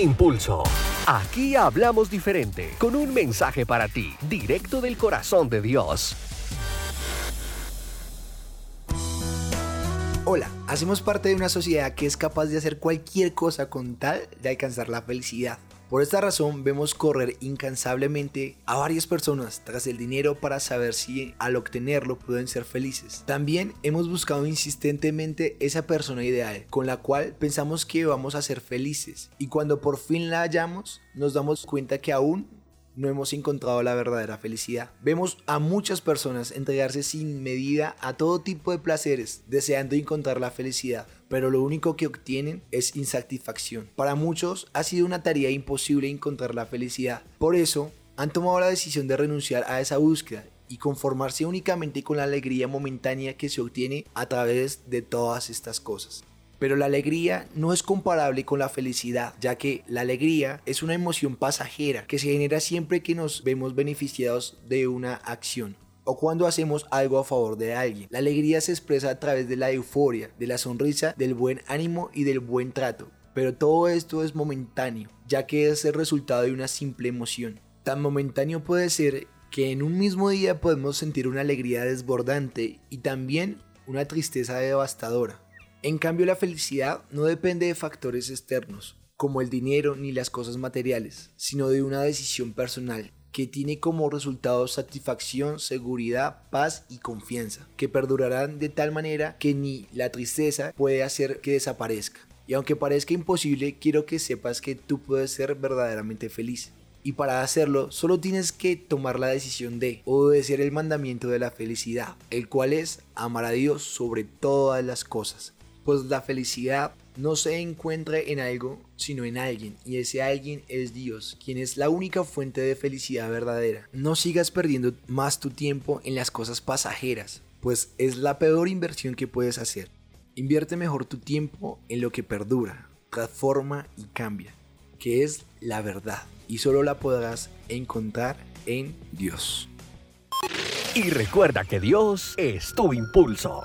Impulso. Aquí hablamos diferente, con un mensaje para ti, directo del corazón de Dios. Hola, hacemos parte de una sociedad que es capaz de hacer cualquier cosa con tal de alcanzar la felicidad. Por esta razón vemos correr incansablemente a varias personas tras el dinero para saber si al obtenerlo pueden ser felices. También hemos buscado insistentemente esa persona ideal con la cual pensamos que vamos a ser felices y cuando por fin la hallamos nos damos cuenta que aún no hemos encontrado la verdadera felicidad. Vemos a muchas personas entregarse sin medida a todo tipo de placeres, deseando encontrar la felicidad, pero lo único que obtienen es insatisfacción. Para muchos ha sido una tarea imposible encontrar la felicidad. Por eso, han tomado la decisión de renunciar a esa búsqueda y conformarse únicamente con la alegría momentánea que se obtiene a través de todas estas cosas. Pero la alegría no es comparable con la felicidad, ya que la alegría es una emoción pasajera que se genera siempre que nos vemos beneficiados de una acción o cuando hacemos algo a favor de alguien. La alegría se expresa a través de la euforia, de la sonrisa, del buen ánimo y del buen trato. Pero todo esto es momentáneo, ya que es el resultado de una simple emoción. Tan momentáneo puede ser que en un mismo día podemos sentir una alegría desbordante y también una tristeza devastadora. En cambio, la felicidad no depende de factores externos, como el dinero ni las cosas materiales, sino de una decisión personal que tiene como resultado satisfacción, seguridad, paz y confianza, que perdurarán de tal manera que ni la tristeza puede hacer que desaparezca. Y aunque parezca imposible, quiero que sepas que tú puedes ser verdaderamente feliz. Y para hacerlo, solo tienes que tomar la decisión de obedecer el mandamiento de la felicidad, el cual es amar a Dios sobre todas las cosas pues la felicidad no se encuentra en algo, sino en alguien, y ese alguien es Dios, quien es la única fuente de felicidad verdadera. No sigas perdiendo más tu tiempo en las cosas pasajeras, pues es la peor inversión que puedes hacer. Invierte mejor tu tiempo en lo que perdura, transforma y cambia, que es la verdad, y solo la podrás encontrar en Dios. Y recuerda que Dios es tu impulso.